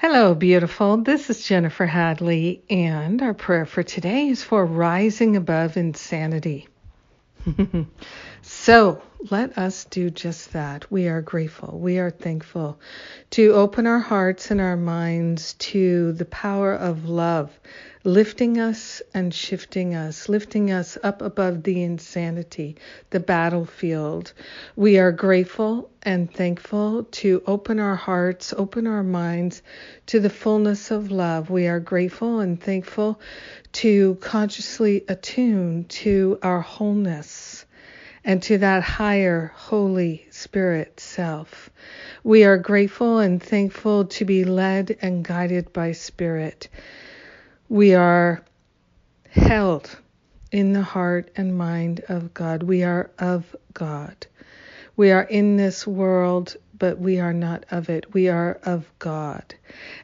Hello, beautiful. This is Jennifer Hadley, and our prayer for today is for rising above insanity. so, let us do just that. We are grateful. We are thankful to open our hearts and our minds to the power of love lifting us and shifting us, lifting us up above the insanity, the battlefield. We are grateful and thankful to open our hearts, open our minds to the fullness of love. We are grateful and thankful to consciously attune to our wholeness and to that higher Holy Spirit self. We are grateful and thankful to be led and guided by Spirit we are held in the heart and mind of God. We are of God. We are in this world, but we are not of it. We are of God.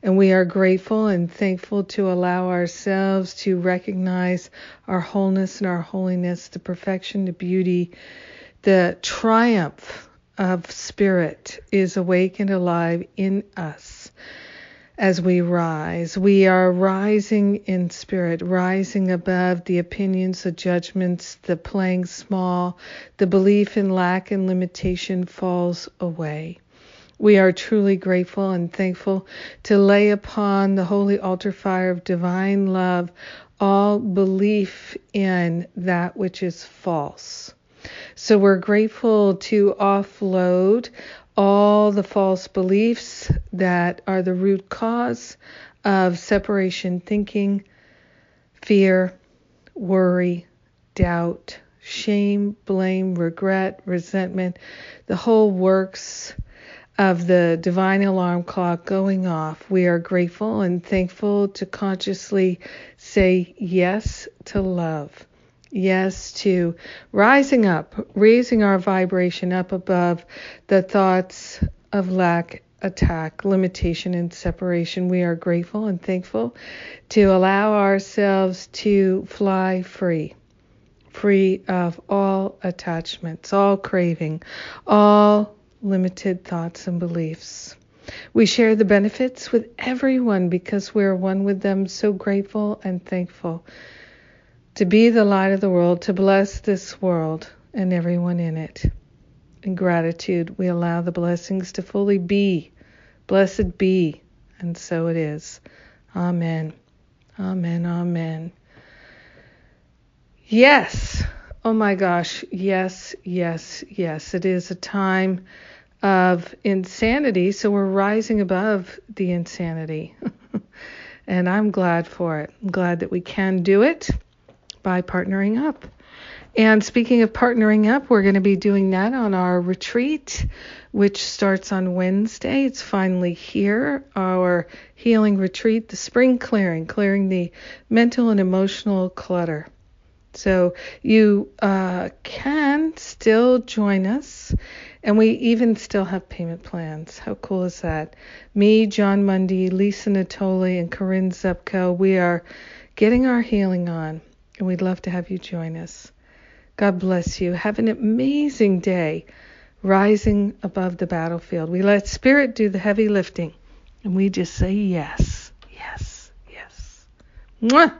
And we are grateful and thankful to allow ourselves to recognize our wholeness and our holiness, the perfection, the beauty, the triumph of spirit is awake and alive in us as we rise. We are rising in spirit, rising above the opinions, the judgments, the playing small, the belief in lack and limitation falls away. We are truly grateful and thankful to lay upon the holy altar fire of divine love all belief in that which is false. So we're grateful to offload all the false beliefs that are the root cause of separation thinking, fear, worry, doubt, shame, blame, regret, resentment, the whole works of the divine alarm clock going off. We are grateful and thankful to consciously say yes to love yes to rising up, raising our vibration up above the thoughts of lack, attack, limitation, and separation. We are grateful and thankful to allow ourselves to fly free. Free of all attachments, all craving, all limited thoughts and beliefs. We share the benefits with everyone because we're one with them, so grateful and thankful to be the light of the world, to bless this world and everyone in it. In gratitude, we allow the blessings to fully be. Blessed be, and so it is. Amen. Amen. Amen. Yes. Oh my gosh. Yes, yes, yes. It is a time of insanity, so we're rising above the insanity. and I'm glad for it. I'm glad that we can do it by partnering up. And speaking of partnering up, we're going to be doing that on our retreat, which starts on Wednesday. It's finally here, our healing retreat, the spring clearing, clearing the mental and emotional clutter. So you uh, can still join us, and we even still have payment plans. How cool is that? Me, Jon Mundy, Lisa Natoli, and Corinne Zupko, we are getting our healing on and we'd love to have you join us. God bless you. Have an amazing day rising above the battlefield. We let Spirit do the heavy lifting, and we just say yes, yes, yes. Mwah!